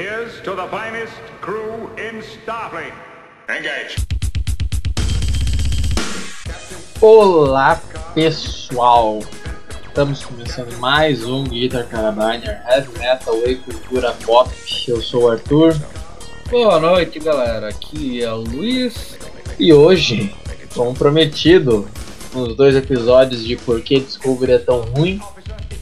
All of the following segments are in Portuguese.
Here's to the finest crew in Starfleet. Engage. Olá pessoal, estamos começando mais um Guitar Carabiner Heavy Metal e Cultura Pop. Eu sou o Arthur Boa noite, galera. Aqui é o Luiz. e hoje, como prometido nos dois episódios de Por que Discovery é tão ruim,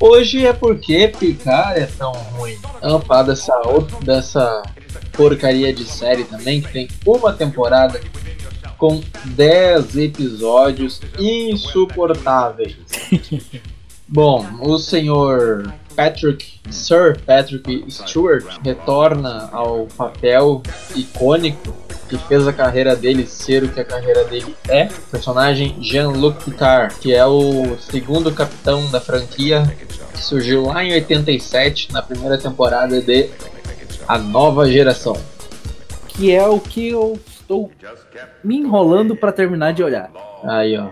hoje é porque Picard é tão ruim. Vamos falar dessa, outra, dessa porcaria de série também, que tem uma temporada com 10 episódios insuportáveis. Bom, o senhor Patrick, Sir Patrick Stewart, retorna ao papel icônico que fez a carreira dele ser o que a carreira dele é. O personagem Jean-Luc Picard, que é o segundo capitão da franquia, que surgiu lá em 87, na primeira temporada de A Nova Geração. Que é o que eu estou me enrolando pra terminar de olhar. Aí, ó.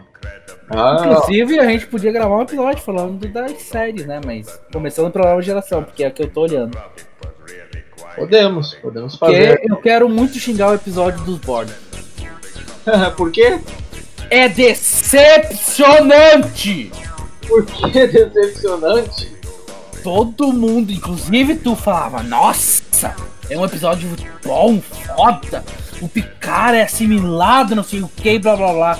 Ah, Inclusive, a gente podia gravar um episódio falando das séries, né? Mas começando pela nova geração, porque é a que eu tô olhando. Podemos, podemos Porque fazer. eu quero muito xingar o episódio dos Borg. Por quê? É decepcionante! Porque é decepcionante. Todo mundo, inclusive tu, falava: Nossa, é um episódio bom, foda. O Picard é assimilado, não sei o que, blá blá blá.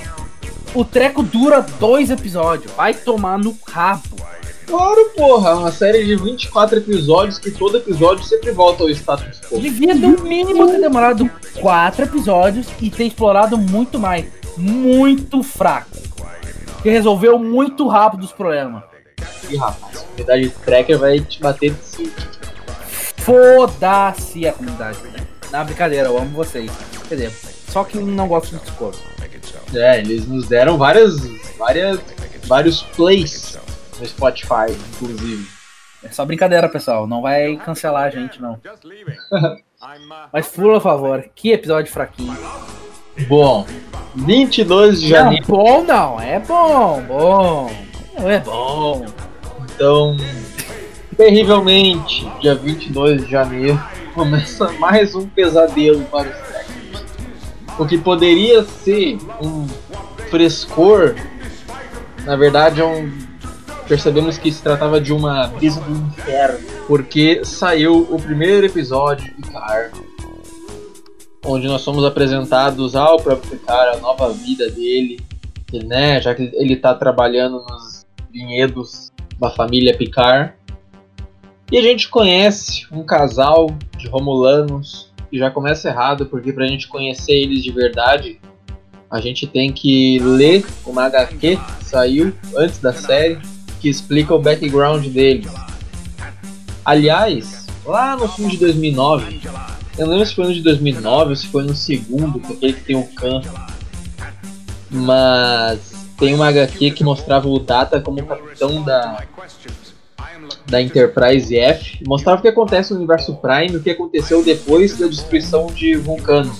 O treco dura dois episódios. Vai tomar no rabo. Claro, porra, é uma série de 24 episódios que todo episódio sempre volta ao status quo. Devia no mínimo ter demorado quatro episódios e ter explorado muito mais. Muito fraco. Que resolveu muito rápido os problemas. Ih, rapaz, a comunidade tracker vai te bater de cima. Foda-se a comunidade. Na brincadeira, eu amo vocês. Quer dizer, só que não gosto de Discord. É, eles nos deram várias, várias, vários plays no Spotify, inclusive. É só brincadeira, pessoal. Não vai cancelar a gente, não. Uh, Mas por favor, que episódio fraquinho. Bom, 22 de Não, janeiro, bom não, é bom, bom. Não é bom. então, terrivelmente, dia 22 de janeiro, começa mais um pesadelo para os técnicos. O que poderia ser um frescor, na verdade é um. Percebemos que se tratava de uma brisa do inferno, porque saiu o primeiro episódio de Picard, onde nós somos apresentados ao próprio Picard, a nova vida dele, que, né, já que ele está trabalhando nos vinhedos da família Picard. E a gente conhece um casal de Romulanos e já começa errado, porque pra gente conhecer eles de verdade, a gente tem que ler uma HQ que saiu antes da série, que explica o background deles. Aliás, lá no fim de 2009, eu não lembro se foi no de 2009 ou se foi no segundo, que é aquele que tem o Khan. Mas tem uma HQ que mostrava o Data como capitão da, da Enterprise F. Mostrava o que acontece no universo Prime, o que aconteceu depois da destruição de Vulcano.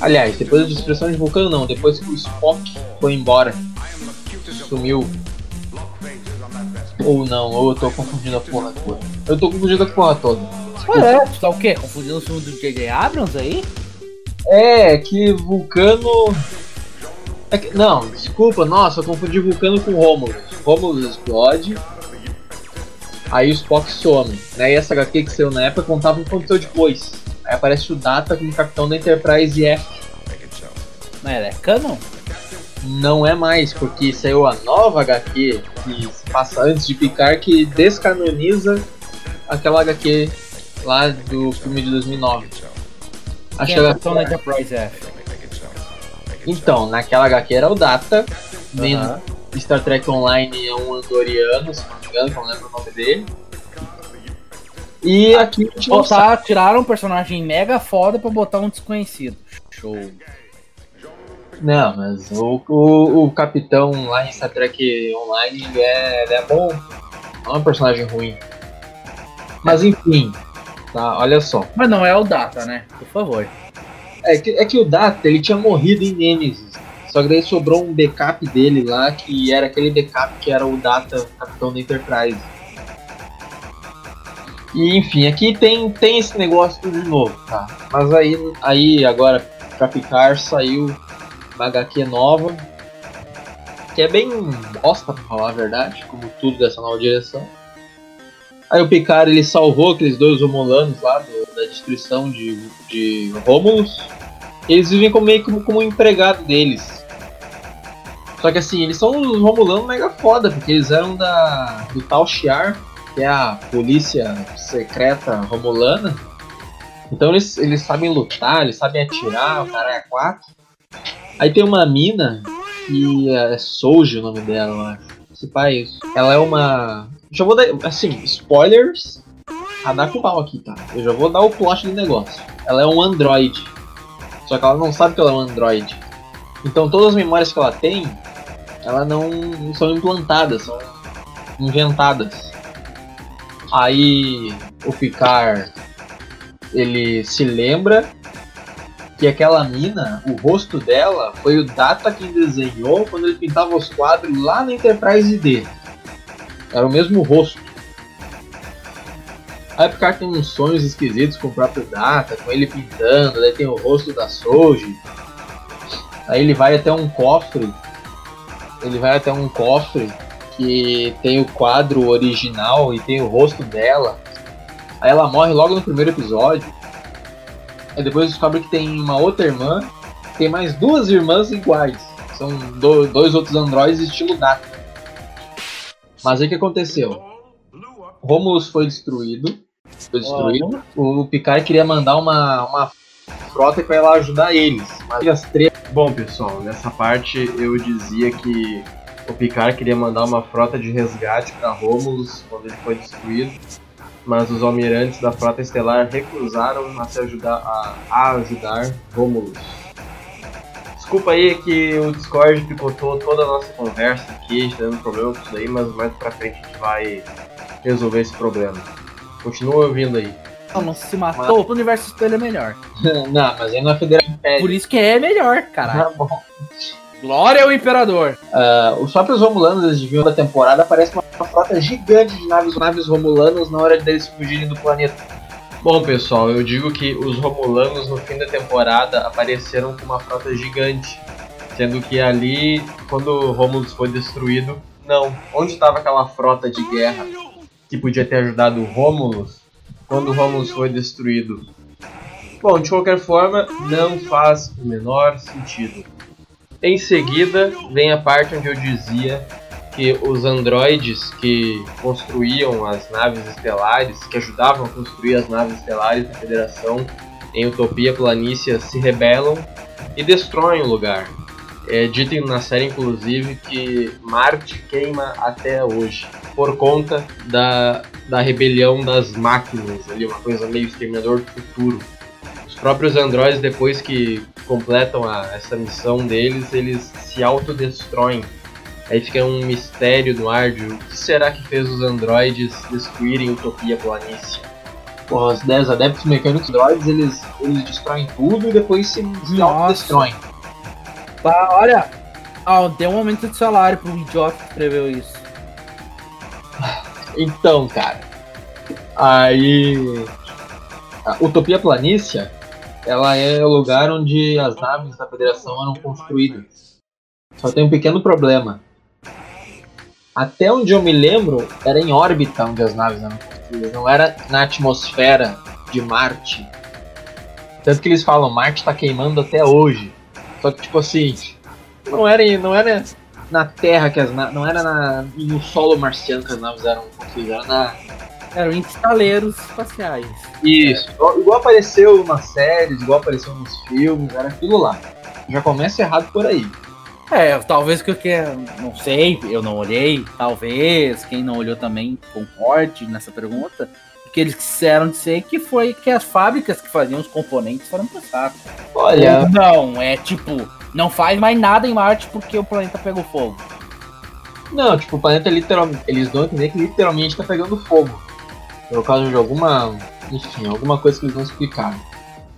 Aliás, depois da destruição de Vulcano não, depois que o Spock foi embora. Sumiu. Ou não, ou eu tô confundindo a porra toda. Eu tô confundindo a porra toda. Ué, tu tá o quê? Confundindo o filme do J.J. Abrams aí? É, que Vulcano. é que- Não, desculpa, nossa, eu confundi Vulcano com Romulus. Romulus explode. Aí o Spock some. Né? E essa HQ que saiu na época contava o que aconteceu depois. Aí aparece o Data como capitão da Enterprise F. Mas é canon? Não é mais, porque saiu a nova HQ que passa antes de Picard que descanoniza aquela HQ lá do filme de 2009. Acho que é capitão da Enterprise F? Então, naquela HQ era o Data, nem Aham. Star Trek Online é um andoriano, se não me engano, não lembro o nome dele. E aqui a gente não sabe. Botar, tiraram um personagem mega foda pra botar um desconhecido. Show. Não, mas o, o, o capitão lá em Star Trek Online ele é, ele é bom, não é um personagem ruim. Mas enfim, tá, olha só. Mas não é o Data, né? Por favor. É que, é que o Data ele tinha morrido em Nemesis. Só que daí sobrou um backup dele lá, que era aquele backup que era o Data, capitão da Enterprise. E enfim, aqui tem, tem esse negócio tudo de novo, tá? Mas aí, aí agora pra Picard saiu uma HQ nova, que é bem bosta pra falar a verdade, como tudo dessa nova direção. Aí o Picard ele salvou aqueles dois Romulanos lá do, da destruição de, de Romulus. Eles vivem como, meio como, como um empregado deles. Só que assim, eles são os Romulanos mega foda, porque eles eram da do Tal Shiar, que é a polícia secreta romulana. Então eles, eles sabem lutar, eles sabem atirar, o cara é quatro. Aí tem uma mina, que é Souji o nome dela, eu acho. Se pá, é. Ela é uma. Já vou dar. Assim, spoilers. A dar com pau aqui, tá? Eu já vou dar o plot do negócio. Ela é um android. Só que ela não sabe que ela é um android. Então todas as memórias que ela tem, ela não são implantadas, são inventadas. Aí o Picard ele se lembra que aquela mina, o rosto dela, foi o Data quem desenhou quando ele pintava os quadros lá na Enterprise D. Era o mesmo rosto. Aí o tem uns sonhos esquisitos com o próprio Data, com ele pintando, daí tem o rosto da Soji. Aí ele vai até um cofre. Ele vai até um cofre que tem o quadro original e tem o rosto dela. Aí ela morre logo no primeiro episódio. Aí depois descobre que tem uma outra irmã, tem mais duas irmãs iguais. São do, dois outros androides estilo Data. Mas aí o que aconteceu? Romulus foi destruído. Foi destruído. O Picard queria mandar uma, uma frota para ela ajudar eles. Mas as três. Bom, pessoal, nessa parte eu dizia que o Picard queria mandar uma frota de resgate para Romulus quando ele foi destruído, mas os almirantes da frota estelar recusaram a se ajudar a, a ajudar Romulus. Desculpa aí que o Discord picotou toda a nossa conversa aqui, a gente tá dando problema com isso aí, mas mais pra frente a gente vai resolver esse problema. Continua ouvindo aí. Não, não se matou, o universo espelho é melhor. não, mas aí não é Federação Império. Por isso que é melhor, caralho. Tá bom. Glória ao Imperador! Uh, os próprios Romulanos, eles viram da temporada, aparece uma, uma frota gigante de naves, naves Romulanas na hora deles fugirem do planeta. Bom, pessoal, eu digo que os Romulanos no fim da temporada apareceram com uma frota gigante, sendo que ali, quando Romulus foi destruído, não. Onde estava aquela frota de guerra que podia ter ajudado Romulus quando Romulus foi destruído? Bom, de qualquer forma, não faz o menor sentido. Em seguida, vem a parte onde eu dizia que os androides que construíam as naves estelares, que ajudavam a construir as naves estelares da Federação em Utopia Planícia, se rebelam e destroem o lugar. É dito na série, inclusive, que Marte queima até hoje, por conta da, da rebelião das máquinas, ali, uma coisa meio exterminador do futuro. Os próprios androides, depois que completam a, essa missão deles, eles se autodestroem. Aí fica um mistério no ar de o que será que fez os androides destruírem Utopia Planície. Porra, os 10 adeptos mecânicos androides, eles, eles destroem tudo e depois se, se autodestroem. Tá, olha, ah, deu um aumento de salário pro idiota que escreveu isso. Então, cara, aí... A Utopia Planícia ela é o lugar onde as naves da Federação eram construídas. Só tem um pequeno problema. Até onde eu me lembro, era em órbita onde as naves eram construídas, não era na atmosfera de Marte. Tanto que eles falam, Marte está queimando até hoje. Só que tipo assim, não era, não era na Terra que as naves. Não era na, no solo marciano que as naves eram construídas, era na, eram estaleiros espaciais. Isso, igual, igual, apareceu nas séries, igual apareceu nos filmes, era aquilo lá. Já começa errado por aí. É, talvez que eu quero, não sei, eu não olhei, talvez quem não olhou também concorde nessa pergunta, que eles quiseram dizer que foi que as fábricas que faziam os componentes foram pro saco. Olha, não, é tipo, não faz mais nada em Marte porque o planeta pegou fogo. Não, tipo, o planeta literalmente, eles dão a entender que literalmente tá pegando fogo por causa de alguma, enfim, alguma coisa que eles não explicaram.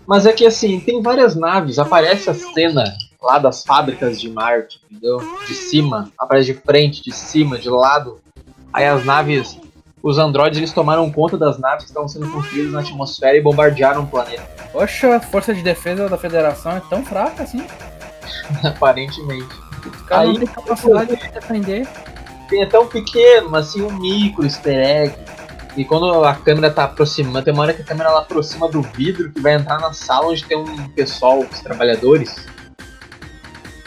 Mas é que assim, tem várias naves, aparece a cena lá das fábricas de Marte, entendeu? De cima, aparece de frente, de cima, de lado. Aí as naves, os androides eles tomaram conta das naves que estavam sendo construídas na atmosfera e bombardearam o planeta. Poxa, a força de defesa da federação é tão fraca assim. Aparentemente. Os caras Aí, não têm capacidade de defender. Tem até um pequeno, mas assim, um micro easter egg. E quando a câmera tá aproximando, tem uma hora que a câmera ela aproxima do vidro que vai entrar na sala onde tem um pessoal, os trabalhadores.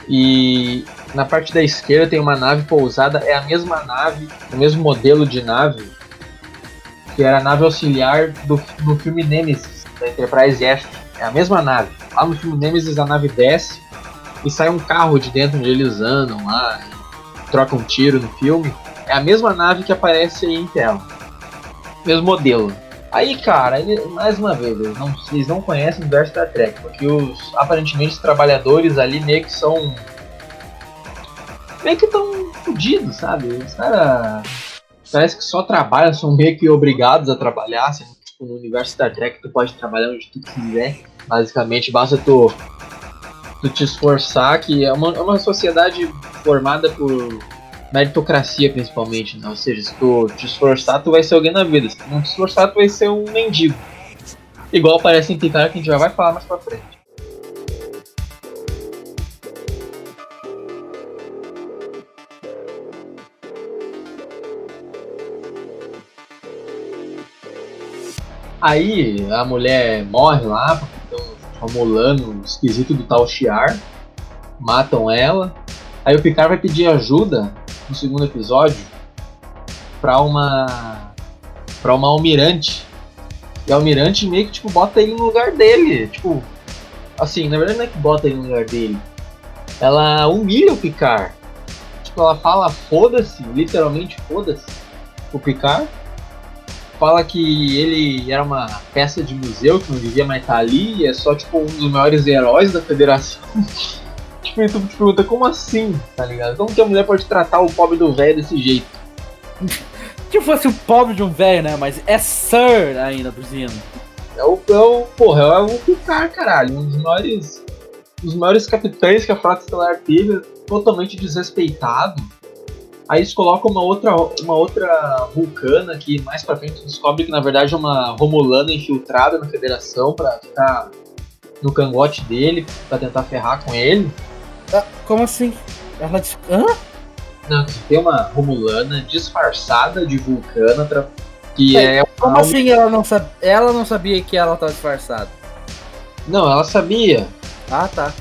E na parte da esquerda tem uma nave pousada, é a mesma nave, o mesmo modelo de nave que era a nave auxiliar do, no filme Nemesis, da Enterprise F. É a mesma nave. Lá no filme Nemesis a nave desce e sai um carro de dentro onde eles andam lá, trocam um tiro no filme. É a mesma nave que aparece aí em tela. Mesmo modelo. Aí, cara, ele- mais uma vez, eles não, eles não conhecem o universo Star Trek, porque os aparentemente os trabalhadores ali meio que são. meio que tão fodidos, sabe? Os caras. Parece que só trabalham, são meio que obrigados a trabalhar. Assim, tipo, no universo Star Trek, tu pode trabalhar onde tu quiser. Basicamente, basta tu, tu te esforçar, que é uma, é uma sociedade formada por meritocracia principalmente, né? Ou seja, se tu te esforçar, tu vai ser alguém na vida. Se tu não te esforçar, tu vai ser um mendigo. Igual aparece em Picard que a gente já vai falar mais pra frente. Aí a mulher morre lá, porque estão romulando o esquisito do tal Shiar. Matam ela. Aí o Picard vai pedir ajuda no segundo episódio pra uma. pra uma almirante. E a almirante meio que tipo, bota ele no lugar dele. Tipo. Assim, na verdade não é que bota ele no lugar dele. Ela humilha o Picard. Tipo, ela fala foda-se, literalmente foda-se, o Picard. Fala que ele era uma peça de museu que não devia mais estar ali, e é só tipo um dos maiores heróis da federação. tipo, e tu te pergunta como assim, tá ligado? Como que a mulher pode tratar o pobre do velho desse jeito? Se fosse o pobre de um velho, né? Mas é Sir ainda, Buzino. É o, é o porra, é o Picard, caralho, um dos maiores, um dos maiores capitães que a Frota Estelar teve, totalmente desrespeitado. Aí eles colocam uma outra, uma outra vulcana que mais pra frente descobre que na verdade é uma Romulana infiltrada na Federação pra ficar no cangote dele, pra tentar ferrar com ele. Ah, como assim? Ela disse. Hã? Não, tem uma Romulana disfarçada de vulcana pra, que é Como uma- assim ela não, sab... ela não sabia que ela tava disfarçada? Não, ela sabia. Ah, tá.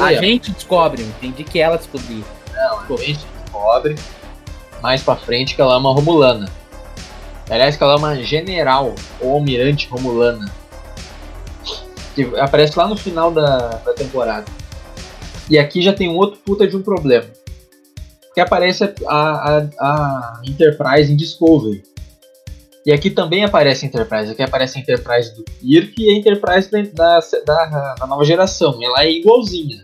A gente descobre, entendi que ela descobriu. Não, a gente descobre mais pra frente que ela é uma Romulana. Aliás, que ela é uma general ou almirante Romulana. Que aparece lá no final da, da temporada. E aqui já tem um outro puta de um problema. Que aparece a, a, a Enterprise em Discovery. E aqui também aparece a Enterprise. Aqui aparece a Enterprise do Kirk e a Enterprise da, da, da, nova geração. Ela é igualzinha.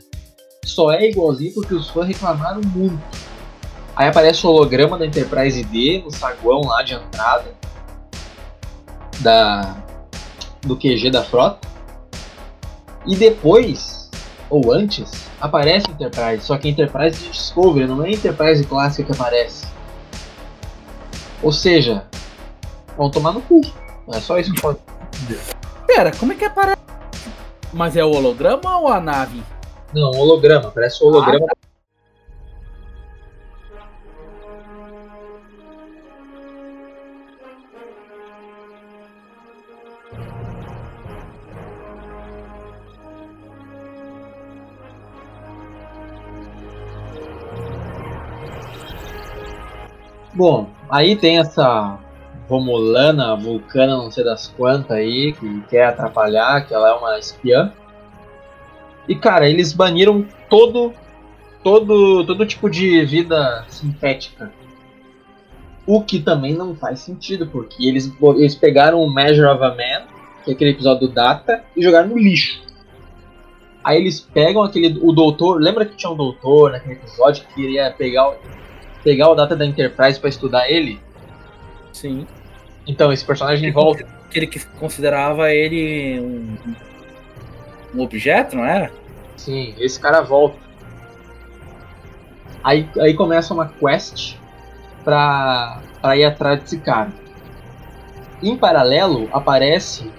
Só é igualzinha porque os fãs reclamaram muito. Aí aparece o holograma da Enterprise D no saguão lá de entrada da do QG da frota. E depois, ou antes, aparece Enterprise, só que Enterprise de Discovery, não é Enterprise clássica que aparece. Ou seja, vão tomar no cu. É só isso que pode. Pera, como é que aparece? Mas é o holograma ou a nave? Não, holograma, parece o holograma. Bom, aí tem essa Romulana, Vulcana, não sei das quantas aí, que quer atrapalhar, que ela é uma espiã. E cara, eles baniram todo todo todo tipo de vida sintética. O que também não faz sentido, porque eles, eles pegaram o Measure of a Man, que é aquele episódio do Data, e jogaram no lixo. Aí eles pegam aquele o doutor, lembra que tinha um doutor naquele episódio que queria pegar pegar o Data da Enterprise para estudar ele? Sim. Então esse personagem volta. Aquele que considerava ele um, um objeto, não era? Sim, esse cara volta. Aí, aí começa uma quest pra, pra ir atrás desse cara. em paralelo aparece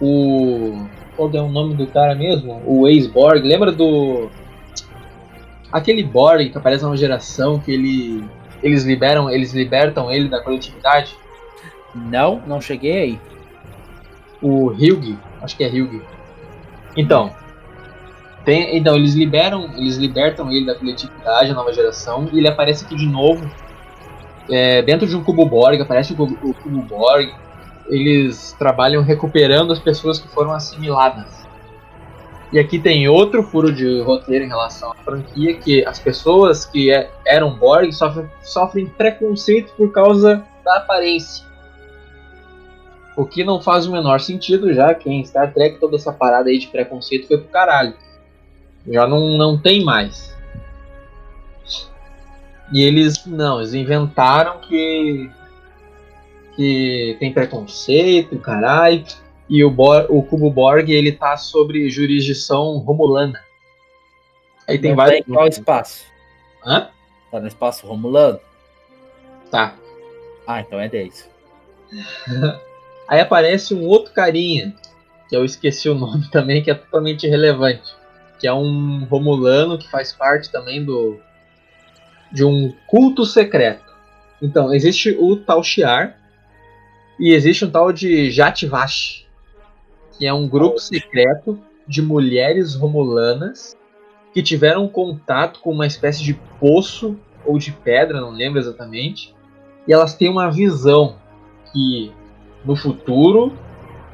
o. Qual é o nome do cara mesmo? O ex-Borg. Lembra do. Aquele Borg que aparece numa geração que ele. Eles liberam, eles libertam ele da coletividade? Não, não cheguei aí. O Hyug, acho que é Hyug. Então, tem, então eles liberam, eles libertam ele da coletividade, a nova geração, e ele aparece aqui de novo é, dentro de um cubo Borg, aparece o cubo, o cubo Borg. Eles trabalham recuperando as pessoas que foram assimiladas. E aqui tem outro furo de roteiro em relação à franquia, que as pessoas que é, eram Borg sofrem, sofrem preconceito por causa da aparência. O que não faz o menor sentido, já que em Star Trek toda essa parada aí de preconceito foi pro caralho. Já não, não tem mais. E eles, não, eles inventaram que que tem preconceito, caralho. E o, Bor, o Cubo Borg, ele tá sobre jurisdição romulana. Aí tem Não vários... Tá em qual espaço? Hã? Tá no espaço Romulano? Tá. Ah, então é 10. Aí aparece um outro carinha, que eu esqueci o nome também, que é totalmente irrelevante. Que é um Romulano que faz parte também do de um culto secreto. Então, existe o tal Shiar e existe um tal de Jatvash, que é um grupo secreto de mulheres romulanas que tiveram contato com uma espécie de poço ou de pedra, não lembro exatamente, e elas têm uma visão que no futuro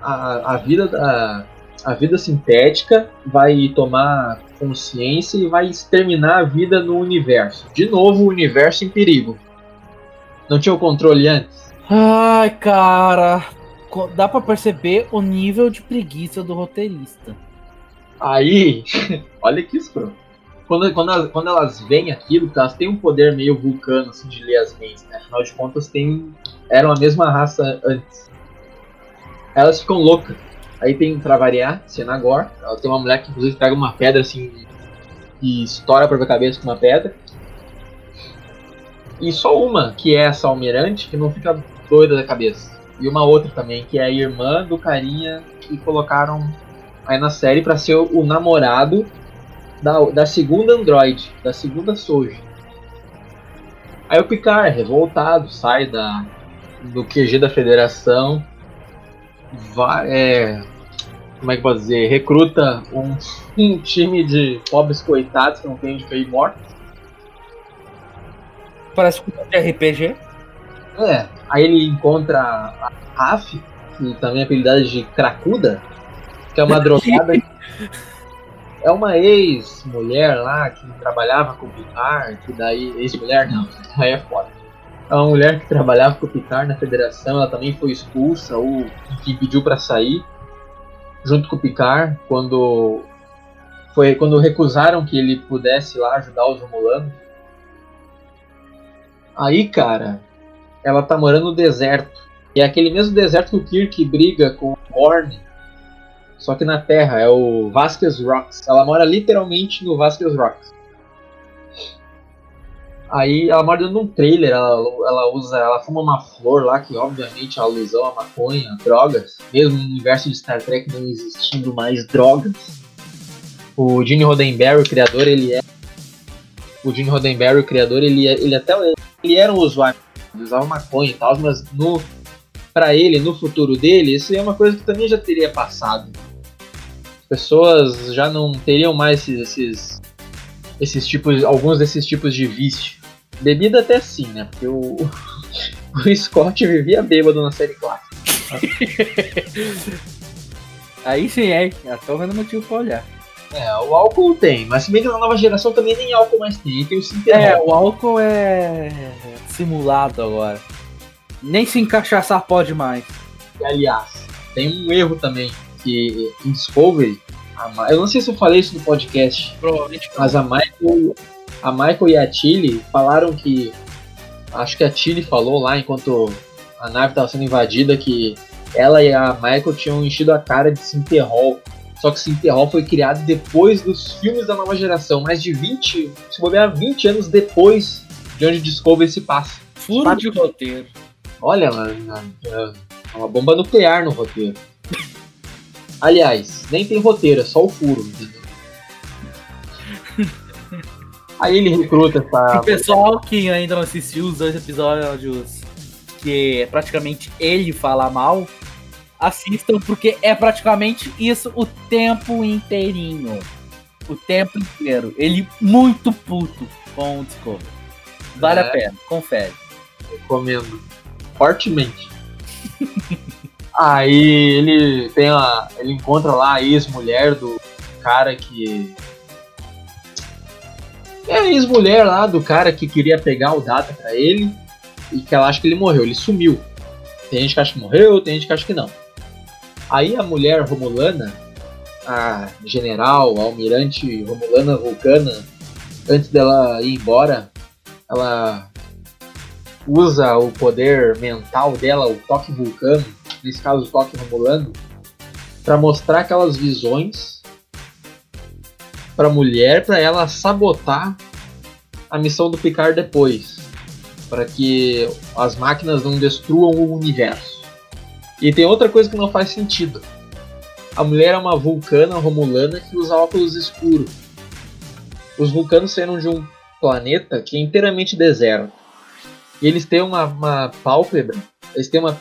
a, a vida da a vida sintética vai tomar consciência e vai exterminar a vida no universo. De novo, o universo em perigo. Não tinha o controle antes? Ai, cara. Dá pra perceber o nível de preguiça do roteirista. Aí, olha que escroto. Quando, quando, elas, quando elas veem aquilo, elas têm um poder meio vulcano assim, de ler as mentes, né? Afinal de contas, tem, eram a mesma raça antes. Elas ficam loucas. Aí tem, pra variar, Senagor. Ela tem uma mulher que inclusive pega uma pedra assim e estoura a própria cabeça com uma pedra. E só uma, que é essa almirante, que não fica doida da cabeça. E uma outra também, que é a irmã do carinha que colocaram aí na série pra ser o, o namorado da, da segunda android, da segunda Soji. Aí o Picard, revoltado, sai da, do QG da federação, vai, é, como é que pode dizer, recruta um, um time de pobres coitados que não tem onde cair morto. Parece um de RPG. É, aí ele encontra a Raf, que também é apelidada de Cracuda, que é uma drogada. é uma ex-mulher lá que trabalhava com o Picard, que daí. Ex-mulher não, aí é foda. É uma mulher que trabalhava com o Picard na federação, ela também foi expulsa ou que pediu pra sair junto com o Picard quando foi quando recusaram que ele pudesse lá ajudar os Romulanos. Aí, cara, ela tá morando no deserto. E é aquele mesmo deserto que o Kirk briga com o Borne. Só que na Terra, é o Vasquez Rocks. Ela mora literalmente no Vasquez Rocks. Aí ela mora dentro de um trailer, ela, ela usa, ela fuma uma flor lá, que obviamente é alusão a maconha, drogas, mesmo no universo de Star Trek não existindo mais drogas. O Gene Roddenberry, o criador, ele é. O Gene Roddenberry, o criador, ele, é, ele até ele era um usuário, ele usava maconha e tal, mas no, pra ele, no futuro dele, isso é uma coisa que também já teria passado. As pessoas já não teriam mais esses, esses, esses tipos, alguns desses tipos de vício. Bebida até sim, né? Porque o, o Scott vivia bêbado na série clássica. Aí sim, é. Já tô vendo motivo pra olhar. É, o álcool tem, mas se bem que na nova geração também nem álcool mais tem, tem o É, Sinterol. o álcool é simulado agora. Nem se encaixaçar pode mais. E, aliás, tem um erro também, que em Discovery, Ma- eu não sei se eu falei isso no podcast, Provavelmente mas a Michael, a Michael e a Tilly falaram que. Acho que a Tilly falou lá enquanto a nave estava sendo invadida que ela e a Michael tinham enchido a cara de Sinterol. Só que Sinterol foi criado depois dos filmes da nova geração, mais de 20, se bobear 20 anos depois de onde Discovery se passa. furo de roteiro. Olha, mano, É uma bomba nuclear no roteiro. Aliás, nem tem roteiro, é só o furo, entendeu? Aí ele recruta essa. O pessoal que ainda não assistiu os dois episódios que é praticamente ele fala mal, assistam, porque é praticamente isso o tempo inteirinho. O tempo inteiro. Ele muito puto com o Discovery. Vale É. a pena, confere. Recomendo. Fortemente. Aí ele tem a. ele encontra lá a ex-mulher do cara que. É a ex-mulher lá do cara que queria pegar o data pra ele e que ela acha que ele morreu, ele sumiu. Tem gente que acha que morreu, tem gente que acha que não. Aí a mulher romulana, a general, a almirante romulana vulcana, antes dela ir embora, ela usa o poder mental dela, o toque vulcano, nesse caso o toque romulano, para mostrar aquelas visões para mulher, para ela sabotar a missão do Picard depois, para que as máquinas não destruam o universo. E tem outra coisa que não faz sentido. A mulher é uma vulcana romulana que usa óculos escuros. Os vulcanos saíram de um planeta que é inteiramente deserto. E eles têm uma, uma pálpebra, eles têm uma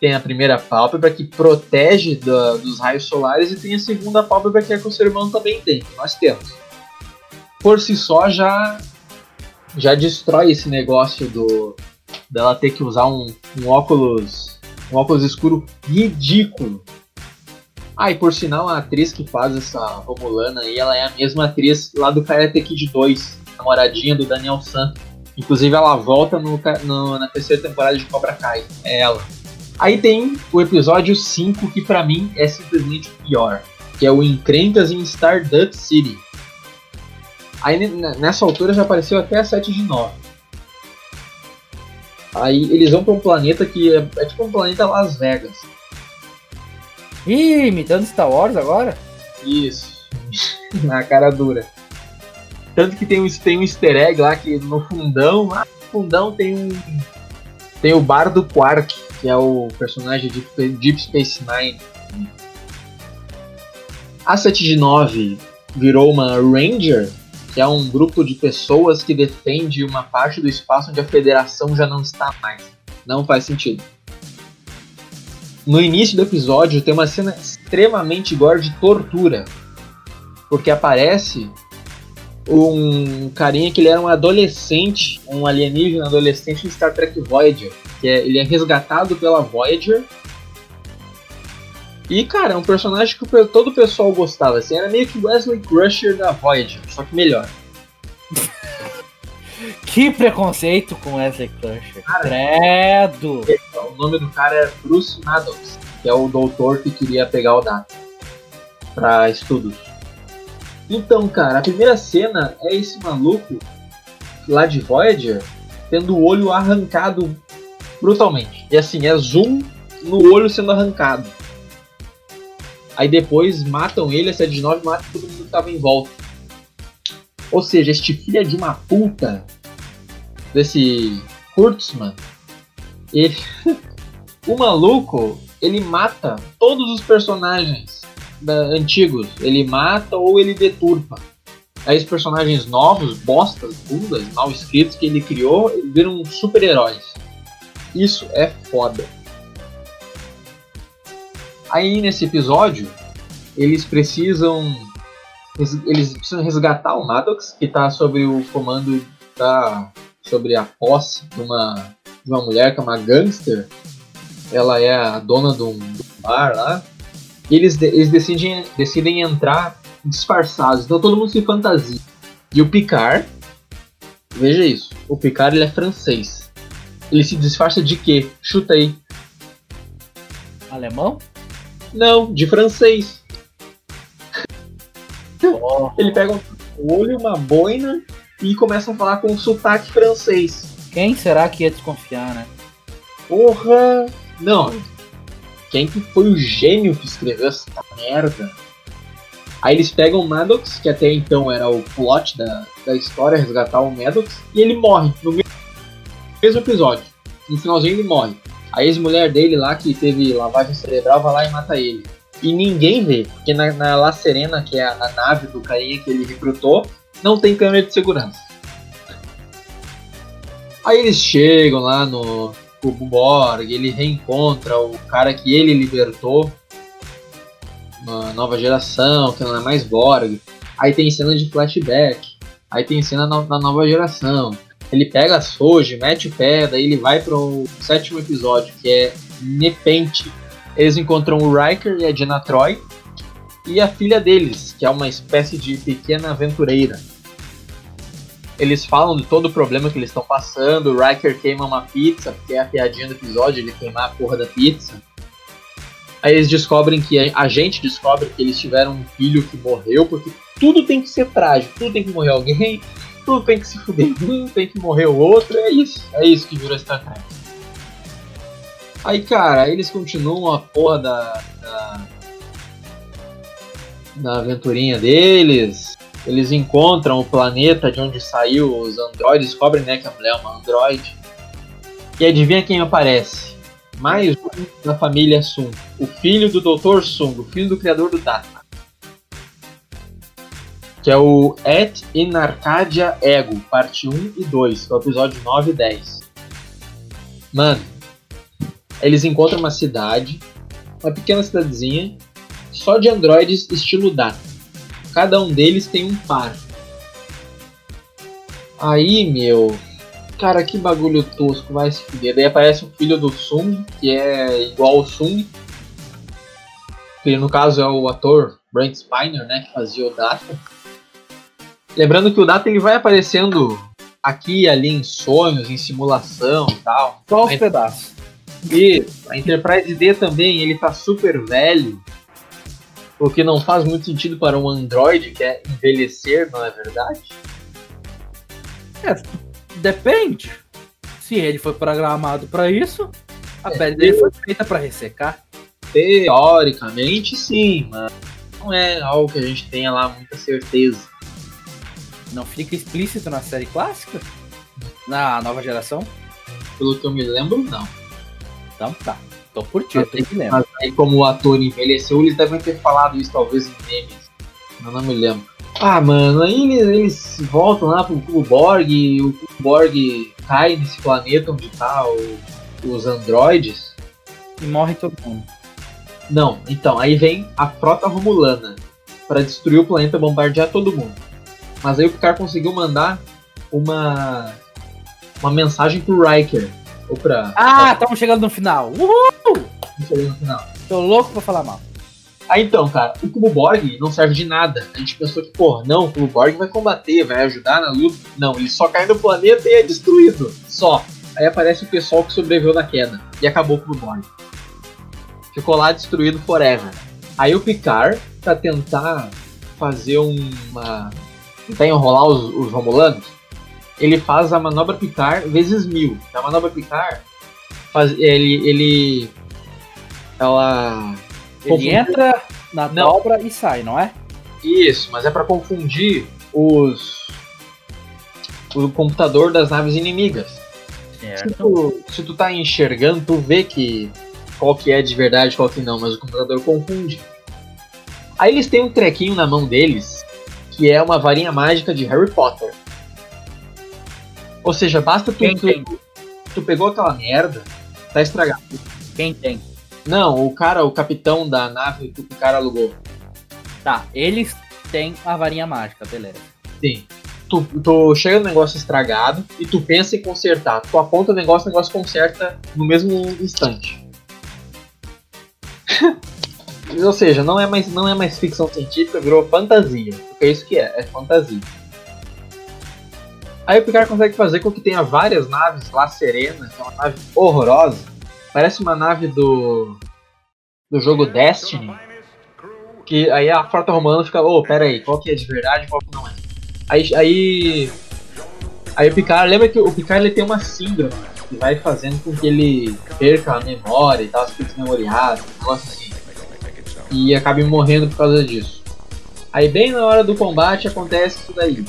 tem a primeira pálpebra que protege dos raios solares e tem a segunda pálpebra que é que o ser humano também tem, nós temos. Por si só já já destrói esse negócio do dela ter que usar um, um óculos um óculos escuro ridículo. Ah, e por sinal a atriz que faz essa Romulana aí, ela é a mesma atriz lá do Karate Kid 2, namoradinha do Daniel San. Inclusive ela volta no, no- na terceira temporada de Cobra Kai. É ela. Aí tem o episódio 5, que pra mim é simplesmente o pior. Que é o Encrencas em Stardust City. Aí ne- nessa altura já apareceu até a 7 de 9. Aí eles vão pra um planeta que é, é tipo um planeta Las Vegas. Ih, imitando Star Wars agora? Isso. Na cara dura. Tanto que tem um, tem um easter egg lá que no fundão, lá no fundão tem um. Tem o bar do Quark, que é o personagem de Deep Space Nine. A 7 de 9 virou uma Ranger, que é um grupo de pessoas que defende uma parte do espaço onde a federação já não está mais. Não faz sentido. No início do episódio tem uma cena extremamente gore de tortura. Porque aparece um carinha que ele era um adolescente, um alienígena adolescente em Star Trek Voyager. Que é, ele é resgatado pela Voyager. E, cara, é um personagem que todo o pessoal gostava. Assim, era meio que Wesley Crusher da Voyager, só que melhor. Que preconceito com Wesley Crusher. Credo! O nome do cara é Bruce Maddox, que é o doutor que queria pegar o data para estudos. Então, cara, a primeira cena é esse maluco lá de Voyager tendo o olho arrancado brutalmente. E assim, é zoom no olho sendo arrancado. Aí depois matam ele, a 7 de 9 mata todo mundo que tava em volta. Ou seja, este filho de uma puta desse Kurtzman, ele, o maluco, ele mata todos os personagens da- antigos. Ele mata ou ele deturpa. Aí os personagens novos, bostas, bundas, mal escritos que ele criou, viram super-heróis. Isso é foda. Aí nesse episódio, eles precisam. Eles precisam resgatar o Maddox, que está sob o comando da. sobre a posse de uma, de uma mulher que é uma gangster. Ela é a dona de um, bar lá. E eles, eles decidem, decidem entrar disfarçados. Então todo mundo se fantasia. E o Picard. Veja isso. O Picard ele é francês. Ele se disfarça de quê? Chuta aí. Alemão? Não, de francês. Oh, Ele pega um olho, uma boina e começa a falar com um sotaque francês. quem será que ia desconfiar, né? Porra! Não. Quem que foi o gênio que escreveu essa merda? Aí eles pegam o Maddox, que até então era o plot da, da história, resgatar o Maddox, e ele morre no me- mesmo episódio. No finalzinho ele morre. A ex-mulher dele lá, que teve lavagem cerebral, vai lá e mata ele. E ninguém vê, porque na, na La Serena, que é a, a nave do carinha que ele recrutou, não tem câmera de segurança. Aí eles chegam lá no, Borg, ele reencontra o cara que ele libertou, uma nova geração, que não é mais Borg. Aí tem cena de flashback, aí tem cena na, na nova geração. Ele pega a Soji, mete o pé, daí ele vai pro sétimo episódio, que é Nepente. Eles encontram o Riker e a Jenna Troy, e a filha deles, que é uma espécie de pequena aventureira. Eles falam de todo o problema que eles estão passando. O Riker queima uma pizza, porque é a piadinha do episódio, ele queimar a porra da pizza. Aí eles descobrem que a gente descobre que eles tiveram um filho que morreu, porque tudo tem que ser trágico, tudo tem que morrer alguém, tudo tem que se fuder um, tem que morrer o outro, é isso, é isso que virou Star Trek. Aí, cara, eles continuam a porra da, da, da aventurinha deles, eles encontram o planeta de onde saiu os androides, descobrem né, que a mulher é uma androide. E adivinha quem aparece? Mais um da família Sung. O filho do Dr. Sung, o filho do criador do Data. Que é o Et in Arcadia Ego, parte 1 e 2, que é o episódio 9 e 10. Mano, eles encontram uma cidade, uma pequena cidadezinha, só de androides estilo Data Cada um deles tem um par. Aí, meu. Cara, que bagulho tosco, vai se fuder. Daí aparece o filho do Sung, que é igual ao Sung. Que no caso é o ator Brent Spiner, né? Que fazia o Data. Lembrando que o Data ele vai aparecendo aqui e ali em sonhos, em simulação e tal. Só os pedaços. Isso. A Enterprise D também, ele tá super velho. O que não faz muito sentido para um Android que é envelhecer, não é verdade? É, depende. Se ele foi programado para isso, a é, pele dele foi feita para ressecar. Teoricamente, sim, mas não é algo que a gente tenha lá muita certeza. Não fica explícito na série clássica? Na nova geração? Pelo que eu me lembro, não. Então tá. Tô eu tenho que lembrar. Mas aí, como o ator envelheceu, eles devem ter falado isso talvez em memes. Eu não me lembro. Ah, mano, aí eles, eles voltam lá pro Cubo Borg, e o Cubo Borg cai nesse planeta onde tá o, os androides. E morre todo mundo. Não, então, aí vem a frota romulana para destruir o planeta e bombardear todo mundo. Mas aí o Picard conseguiu mandar uma uma mensagem pro Riker, ou pra. Ah, estamos chegando no final. Uhul! Chegando no final. Tô louco pra falar mal. Ah, então, cara, o Cubo Borg não serve de nada. A gente pensou que, porra, não, o Cubo Borg vai combater, vai ajudar na luta. Não, ele só cai no planeta e é destruído. Só. Aí aparece o pessoal que sobreviveu na queda. E acabou o Cubo Borg. Ficou lá destruído forever. Aí o Picard, pra tentar fazer uma. Tentar enrolar os, os Romulanos, ele faz a manobra Picard vezes mil. A manobra Picard faz, ele, ele ela ele entra na não. dobra e sai, não é? Isso, mas é para confundir os o computador das naves inimigas. Se tu, se tu tá enxergando, tu vê que qual que é de verdade, qual que não, mas o computador confunde. Aí eles têm um trequinho na mão deles, que é uma varinha mágica de Harry Potter. Ou seja, basta tu, tu, tu, pegou aquela merda, tá estragado. Quem tem? Não, o cara, o capitão da nave que o cara alugou. Tá, eles têm a varinha mágica, beleza. Sim. Tu, tu chega no negócio estragado e tu pensa em consertar. Tu aponta o negócio, o negócio conserta no mesmo instante. Ou seja, não é mais, não é mais ficção científica, virou fantasia. Porque é isso que é, é fantasia. Aí o Picard consegue fazer com que tenha várias naves lá Serena, que é uma nave horrorosa. Parece uma nave do do jogo Destiny. Que aí a frota romana fica, ô, oh, pera aí, qual que é de verdade e qual que não é. Aí, aí, aí o Picard, lembra que o Picard ele tem uma síndrome que vai fazendo com que ele perca a memória e tal, as coisas memoriadas, negócio assim. E acabe morrendo por causa disso. Aí bem na hora do combate acontece isso daí.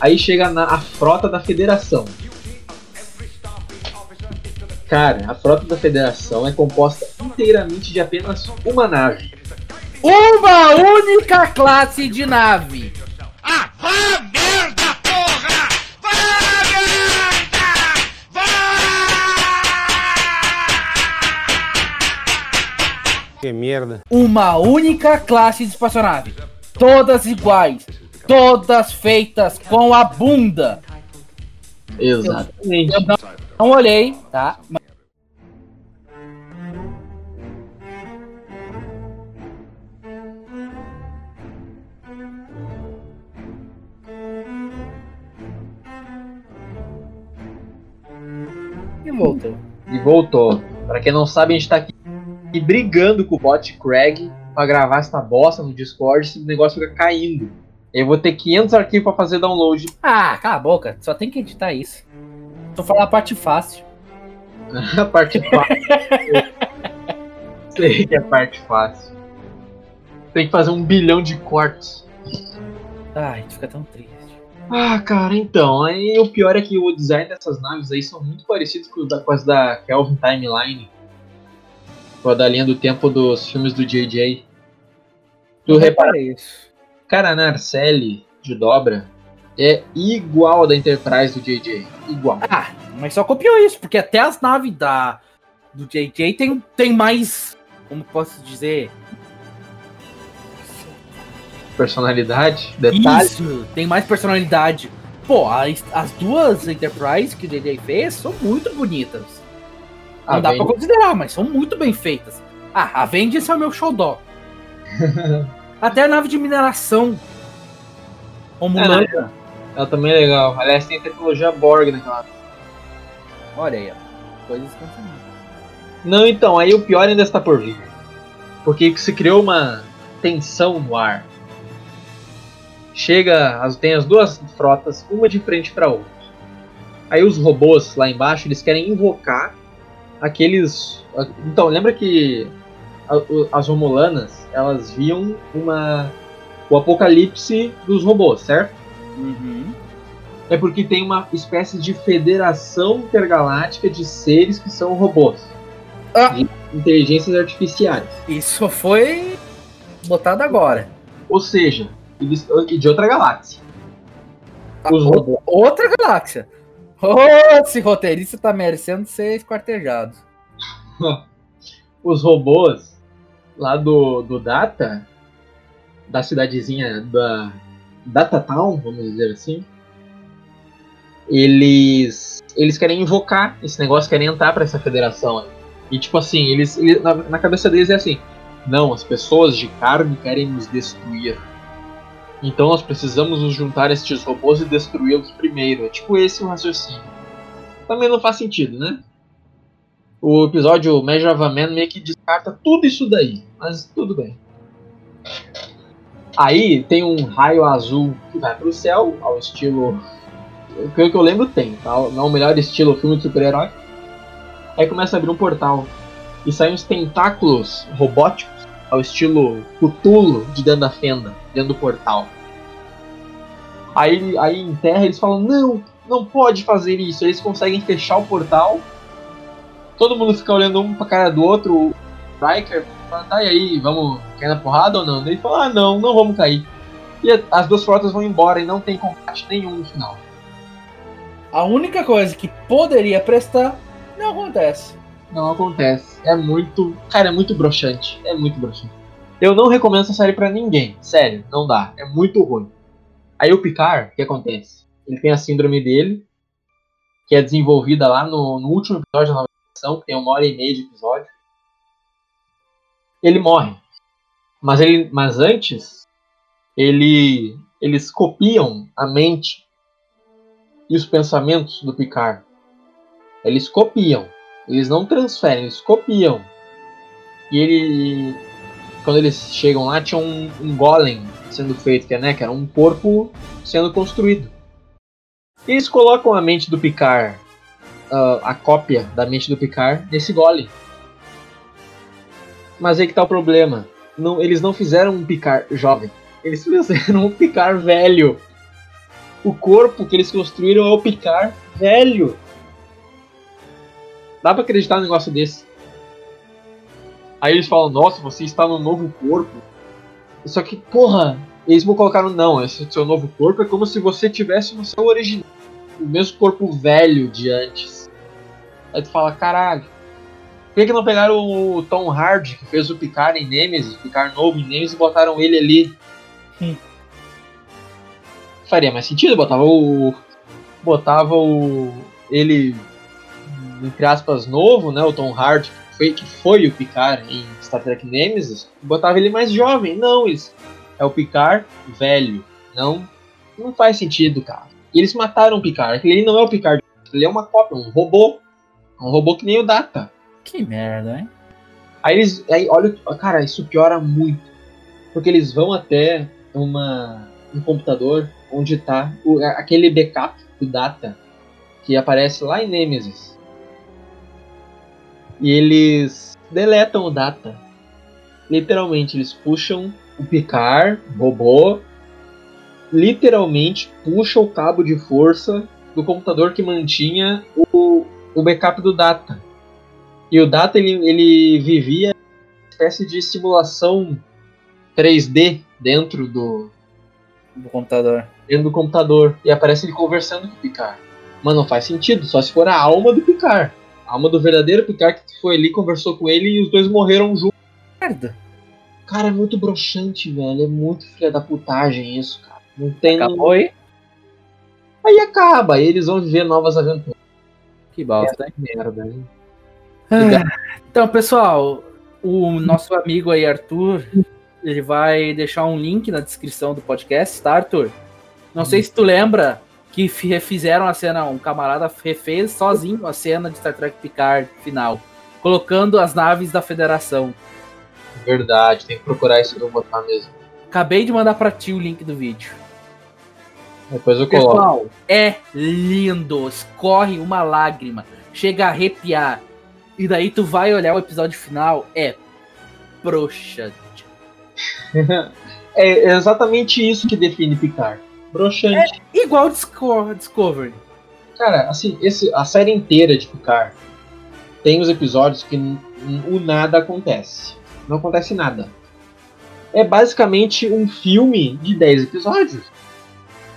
Aí chega na a frota da federação. Cara, a frota da Federação é composta inteiramente de apenas uma nave. Uma única classe de nave. Que merda. Uma única classe de espaçonave. Todas iguais. Todas feitas com a bunda. Exatamente. Eu não, não olhei, tá? Mas- E voltou. E voltou. Pra quem não sabe, a gente tá aqui brigando com o bot Craig pra gravar essa bosta no Discord, esse negócio fica caindo. Eu vou ter 500 arquivos pra fazer download. Ah, cala a boca. Só tem que editar isso. Tô falando a parte fácil. a parte fácil. Sei que é a parte fácil. Tem que fazer um bilhão de cortes. Ai, fica tão triste. Ah, cara, então. Aí o pior é que o design dessas naves aí são muito parecidos com, da, com as da Kelvin Timeline. A da linha do tempo dos filmes do JJ. Tu repara, isso. cara, a Narcelli de dobra é igual a da Enterprise do JJ. Igual. Ah, mas só copiou isso, porque até as naves da do JJ tem, tem mais. Como posso dizer? Personalidade, detalhe. Isso, tem mais personalidade. Pô, as, as duas Enterprise que o JJ fez são muito bonitas. Não A dá pra considerar, mas são muito bem feitas. Ah, a Vengeance é o meu xodó. Até a nave de mineração. Romulana. Ela também é legal. Aliás, tem tecnologia Borg naquela. Olha aí, ó. Coisas que não Não, então, aí o pior ainda está por vir. Porque se criou uma tensão no ar. Chega, tem as duas frotas, uma de frente para outra. Aí os robôs lá embaixo, eles querem invocar aqueles. Então, lembra que as Romulanas, elas viam uma o apocalipse dos robôs, certo? Uhum. É porque tem uma espécie de federação intergaláctica de seres que são robôs. Ah. Inteligências artificiais. Isso foi botado agora. Ou seja, eles de outra galáxia. Os O- robôs. Outra galáxia. Ô, esse roteirista tá merecendo ser esquartejado. Os robôs lá do, do Data, da cidadezinha da Data Town, vamos dizer assim, eles eles querem invocar esse negócio, querem entrar pra essa federação. E tipo assim, eles, eles- na, na cabeça deles é assim: não, as pessoas de carne querem nos destruir. Então nós precisamos nos juntar a estes robôs e destruí-los primeiro. É tipo esse o raciocínio. Também não faz sentido, né? O episódio Measure of a Man meio que descarta tudo isso daí. Mas tudo bem. Aí tem um raio azul que vai pro céu, ao estilo. Pelo que eu lembro, tem, tá? Não é o melhor estilo filme de super-herói. Aí começa a abrir um portal. E saem uns tentáculos robóticos, ao estilo Cthulhu, de dentro da fenda, dentro do portal. Aí, aí em terra eles falam: não, não pode fazer isso. Eles conseguem fechar o portal. Todo mundo fica olhando um pra cara do outro. O Riker fala: tá, e aí, vamos cair na porrada ou não? Ele fala: ah, não, não vamos cair. E as duas frotas vão embora e não tem combate nenhum no final. A única coisa que poderia prestar não acontece. Não acontece. É muito. Cara, é muito broxante. É muito broxante. Eu não recomendo essa série pra ninguém. Sério, não dá. É muito ruim. Aí o Picard, o que acontece? Ele tem a síndrome dele, que é desenvolvida lá no, no último episódio da nova edição, que tem uma hora e meia de episódio. Ele morre. Mas, ele, mas antes, ele, eles copiam a mente e os pensamentos do Picard. Eles copiam. Eles não transferem, eles copiam. E ele. Quando eles chegam lá, tinha um, um golem sendo feito, que, é, né, que era um corpo sendo construído. E eles colocam a mente do Picard, ah, a cópia da mente do Picard, nesse golem. Mas aí que tá o problema. Não, eles não fizeram um Picard jovem. Eles fizeram um Picard velho. O corpo que eles construíram é o Picard velho. Dá pra acreditar num negócio desse. Aí eles falam, nossa, você está no novo corpo. Só que, porra, eles me colocaram, não, esse seu novo corpo é como se você tivesse no seu original. O mesmo corpo velho de antes. Aí tu fala, caralho. Por que, que não pegaram o Tom Hardy, que fez o Picard em Nemesis, Picard novo em Nemesis, e botaram ele ali? Hum. Faria mais sentido, botava o. Botava o. Ele. Entre aspas, novo, né? O Tom Hardy, que foi, que foi o Picard em Star Trek Nemesis, botava ele mais jovem. Não, eles. É o Picard velho. Não. Não faz sentido, cara. E eles mataram o Picard. Ali não é o Picard. Ele é uma cópia, um robô. Um robô que nem o Data. Que merda, hein? Aí eles. Aí, olha, cara, isso piora muito. Porque eles vão até uma, um computador onde tá o, aquele backup do Data que aparece lá em Nemesis. E eles deletam o Data. Literalmente, eles puxam o Picard, o robô, literalmente puxa o cabo de força do computador que mantinha o, o backup do Data. E o Data ele, ele vivia uma espécie de simulação 3D dentro do, Do computador. dentro do computador. E aparece ele conversando com o Picard. Mas não faz sentido, só se for a alma do Picard. A alma do verdadeiro Picard que foi ali, conversou com ele e os dois morreram juntos. Merda. Cara, é muito broxante, velho. É muito filha da putagem isso, cara. Não tem. Acabou aí? Aí acaba, aí eles vão viver novas aventuras. Que bosta, hein? Merda, hein? Então, pessoal, o nosso amigo aí, Arthur, ele vai deixar um link na descrição do podcast, tá, Arthur? Não sei se tu lembra que fi- refizeram a cena, um camarada refez sozinho a cena de Star Trek Picard final, colocando as naves da Federação. Verdade, tem que procurar isso vou botar mesmo. Acabei de mandar pra ti o link do vídeo. Depois eu coloco. Pessoal, é lindo, escorre uma lágrima, chega a arrepiar. E daí tu vai olhar o episódio final, é broxante. É exatamente isso que define Picard. Broxante. Igual Disco- Discovery. Cara, assim, esse, a série inteira de Picard tem os episódios que o nada acontece. Não acontece nada. É basicamente um filme de 10 episódios.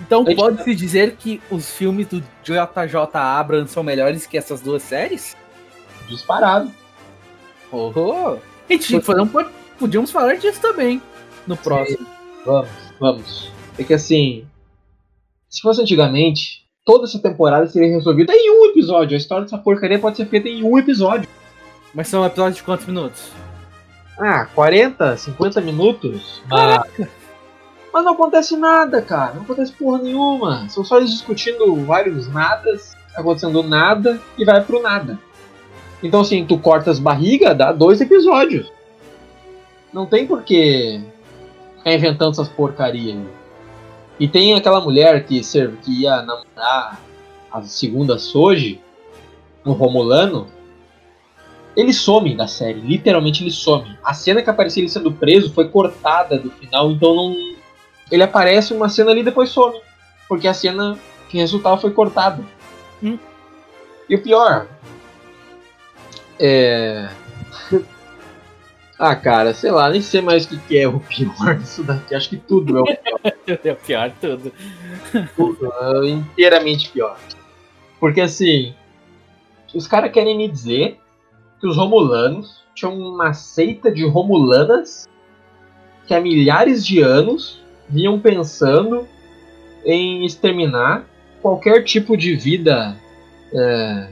Então Gente, pode-se dizer que os filmes do JJ Abrams são melhores que essas duas séries? Disparado. Oh, a gente fazer um pod- Podíamos falar disso também no próximo. Vamos, vamos. É que assim, se fosse antigamente, toda essa temporada seria resolvida em um episódio. A história dessa porcaria pode ser feita em um episódio. Mas são episódios de quantos minutos? Ah, 40, 50 minutos? Mas, mas não acontece nada, cara. Não acontece porra nenhuma. São só eles discutindo vários nadas, acontecendo nada e vai pro nada. Então, assim, tu corta as barrigas, dá dois episódios. Não tem por que ficar inventando essas porcarias. E tem aquela mulher que, serve, que ia namorar a segunda Soji, no Romulano. Ele some da série, literalmente ele some. A cena que aparecia ele sendo preso foi cortada do final, então não. Ele aparece uma cena ali e depois some. Porque a cena que resultava foi cortada. Hum. E o pior. É. ah, cara, sei lá, nem sei mais o que que é o pior disso daqui. Acho que tudo é o pior. É pior tudo. tudo é inteiramente pior. Porque assim, os caras querem me dizer que os Romulanos tinham uma seita de Romulanas que há milhares de anos vinham pensando em exterminar qualquer tipo de vida, é,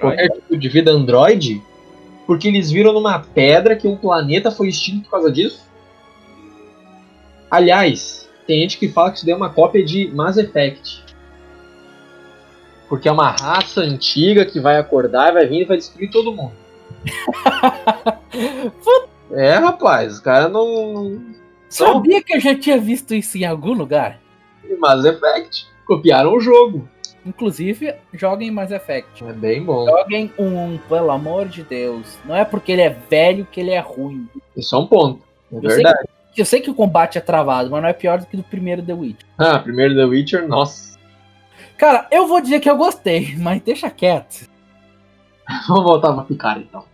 qualquer tipo de vida androide, porque eles viram numa pedra que um planeta foi extinto por causa disso. Aliás, tem gente que fala que isso daí é uma cópia de Mass Effect. Porque é uma raça antiga que vai acordar, vai vir e vai destruir todo mundo. é, rapaz, os caras não. Sabia que eu já tinha visto isso em algum lugar? Mass Effect. Copiaram o jogo. Inclusive, joguem Mass Effect. É bem bom. Joguem um, pelo amor de Deus. Não é porque ele é velho que ele é ruim. Isso é um ponto. É Eu sei verdade. Eu sei que o combate é travado, mas não é pior do que do primeiro The Witch. Ah, primeiro The Witcher, nossa. Cara, eu vou dizer que eu gostei, mas deixa quieto. Vamos voltar pra Picard então.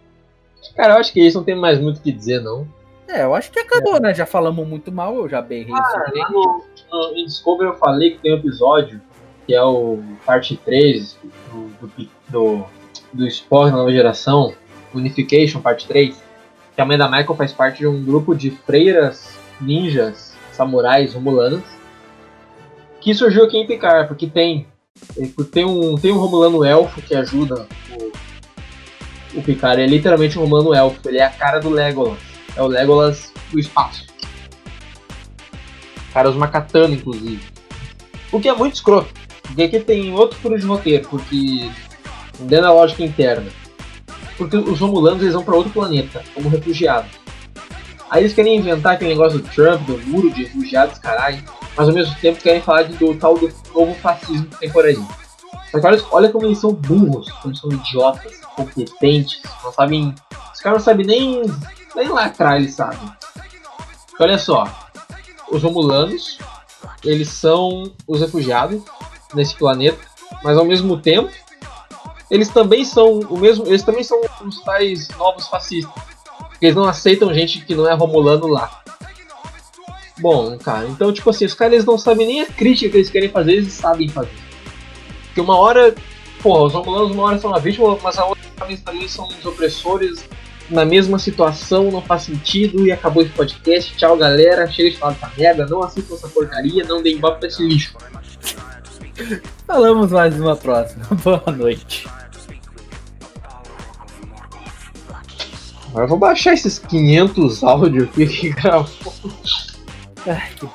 Cara, eu acho que isso não tem mais muito o que dizer, não. É, eu acho que acabou, né? Já falamos muito mal, eu já berrei aqui. lá no, no, em Discovery eu falei que tem um episódio, que é o parte 3 do, do, do, do Spore Nova Geração, Unification, parte 3, que a mãe da Michael faz parte de um grupo de freiras, ninjas, samurais, romulanas, que surgiu aqui em Picard, porque tem, tem, um, tem um romulano elfo que ajuda o, o Picard, ele é literalmente um romulano elfo, ele é a cara do Legolas, é o Legolas do espaço. O cara usa uma katana, inclusive. O que é muito escroto. Porque aqui tem outro furo de roteiro, porque. dentro da lógica interna. Porque os Romulanos eles vão para outro planeta, como refugiados. Aí eles querem inventar aquele negócio do Trump, do muro de refugiados, caralho. Mas ao mesmo tempo querem falar de- do tal do novo fascismo que tem por aí. Só que olha, olha como eles são burros, como são idiotas, incompetentes, não sabem. Os caras não sabem nem, nem lacrar, eles sabem. Porque olha só, os Romulanos, eles são os refugiados nesse planeta, mas ao mesmo tempo, eles também são o mesmo, eles também são os tais novos fascistas. Eles não aceitam gente que não é romulano lá. Bom, cara, então tipo assim, os caras eles não sabem nem a crítica que eles querem fazer, eles sabem fazer. Porque uma hora, porra, os romulanos uma hora são a vítima, mas a outra também são os opressores na mesma situação, não faz sentido e acabou esse podcast. Tchau, galera. Chega de falar dessa merda, não assistam essa porcaria, não deem ibope pra esse lixo. Falamos mais uma próxima. Boa noite. Agora eu vou baixar esses 500 áudios aqui que gravou. Ai, que